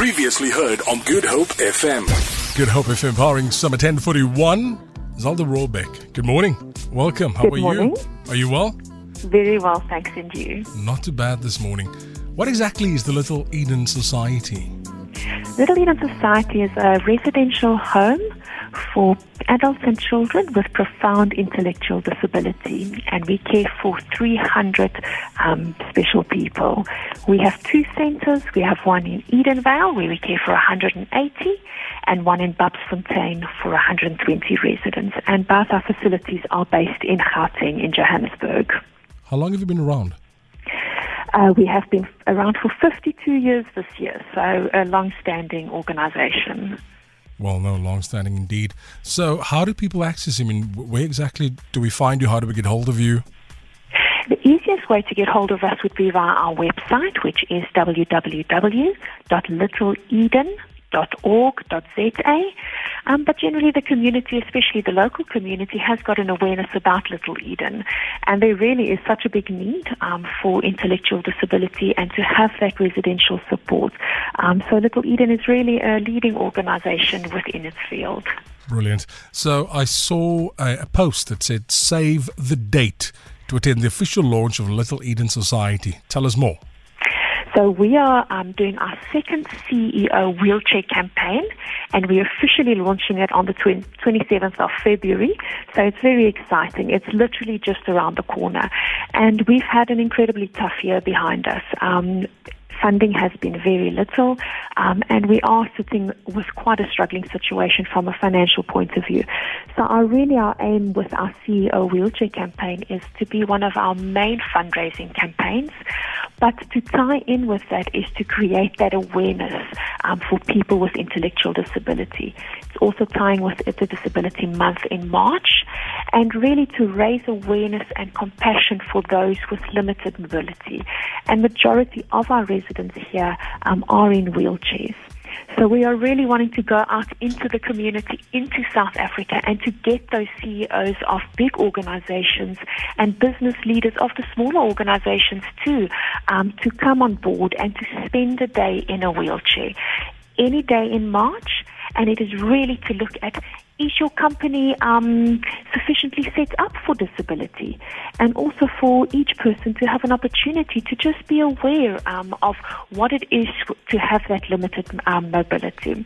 Previously heard on Good Hope FM. Good Hope FM powering Summer 1041. Xelda Rohrbeck. Good morning. Welcome. How Good are morning. you? Are you well? Very well, thanks, and you. Not too bad this morning. What exactly is the Little Eden Society? Little Eden Society is a residential home for adults and children with profound intellectual disability, and we care for 300 um, special people. We have two centres. We have one in Edenvale, where we care for 180, and one in Bapsfontein for 120 residents. And both our facilities are based in Gauteng, in Johannesburg. How long have you been around? Uh, we have been around for 52 years this year, so a long-standing organisation. Well, no, long standing indeed. So, how do people access you? I mean, where exactly do we find you? How do we get hold of you? The easiest way to get hold of us would be via our website, which is www.littleeden.org.za. Um, but generally, the community, especially the local community, has got an awareness about Little Eden, and there really is such a big need um, for intellectual disability and to have that residential support. Um, so, Little Eden is really a leading organisation within its field. Brilliant. So, I saw a, a post that said, Save the date to attend the official launch of Little Eden Society. Tell us more. So we are um, doing our second CEO wheelchair campaign, and we're officially launching it on the 20, 27th of February. So it's very exciting. It's literally just around the corner, and we've had an incredibly tough year behind us. Um, funding has been very little, um, and we are sitting with quite a struggling situation from a financial point of view. So, our really our aim with our CEO wheelchair campaign is to be one of our main fundraising campaigns. But to tie in with that is to create that awareness um, for people with intellectual disability. It's also tying with the Disability Month in March, and really to raise awareness and compassion for those with limited mobility. And majority of our residents here um, are in wheelchairs. So we are really wanting to go out into the community, into South Africa, and to get those CEOs of big organizations and business leaders of the smaller organizations too, um, to come on board and to spend a day in a wheelchair. Any day in March, and it is really to look at is your company um, sufficiently set up for disability? And also for each person to have an opportunity to just be aware um, of what it is to have that limited um, mobility.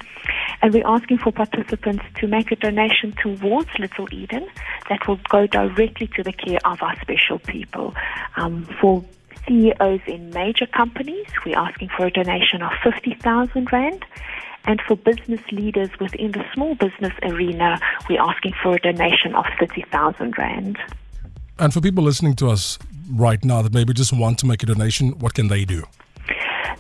And we're asking for participants to make a donation towards Little Eden that will go directly to the care of our special people. Um, for CEOs in major companies, we're asking for a donation of 50,000 Rand. And for business leaders within the small business arena, we're asking for a donation of 30,000 Rand. And for people listening to us right now that maybe just want to make a donation, what can they do?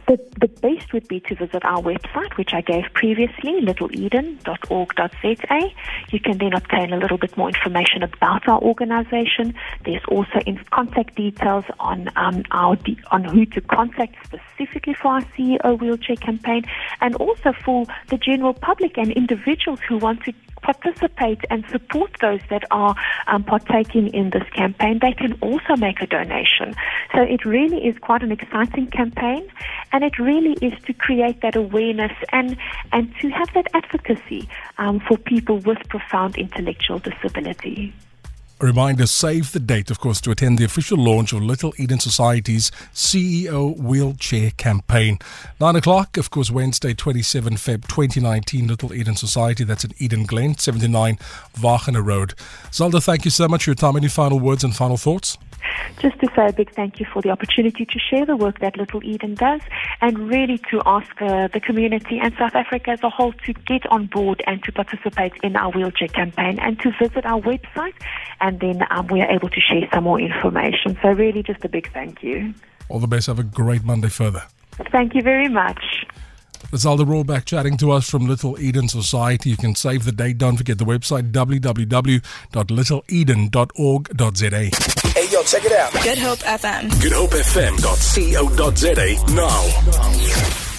The, the best would be to visit our website, which I gave previously, littleeden.org.za. You can then obtain a little bit more information about our organization. There's also in contact details on um, our de- on who to contact specifically for our CEO wheelchair campaign, and also for the general public and individuals who want to participate and support those that are um, partaking in this campaign, they can also make a donation. So it really is quite an exciting campaign, and it really is to create that awareness and and to have that advocacy um, for people with profound intellectual disability. A reminder save the date, of course, to attend the official launch of Little Eden Society's CEO Wheelchair Campaign. 9 o'clock, of course, Wednesday, 27 Feb 2019, Little Eden Society. That's at Eden Glen, 79 Wagener Road. Xelda, thank you so much for your time. Any final words and final thoughts? Just to say a big thank you for the opportunity to share the work that Little Eden does and really to ask uh, the community and South Africa as a whole to get on board and to participate in our wheelchair campaign and to visit our website and then um, we are able to share some more information. So really just a big thank you. All the best. Have a great Monday further. Thank you very much. That's Alda Rohrbeck chatting to us from Little Eden Society. You can save the date. Don't forget the website www.littleeden.org.za. Hey, yo, check it out. Good Hope FM. Good Hope GoodHopeFM.co.za now.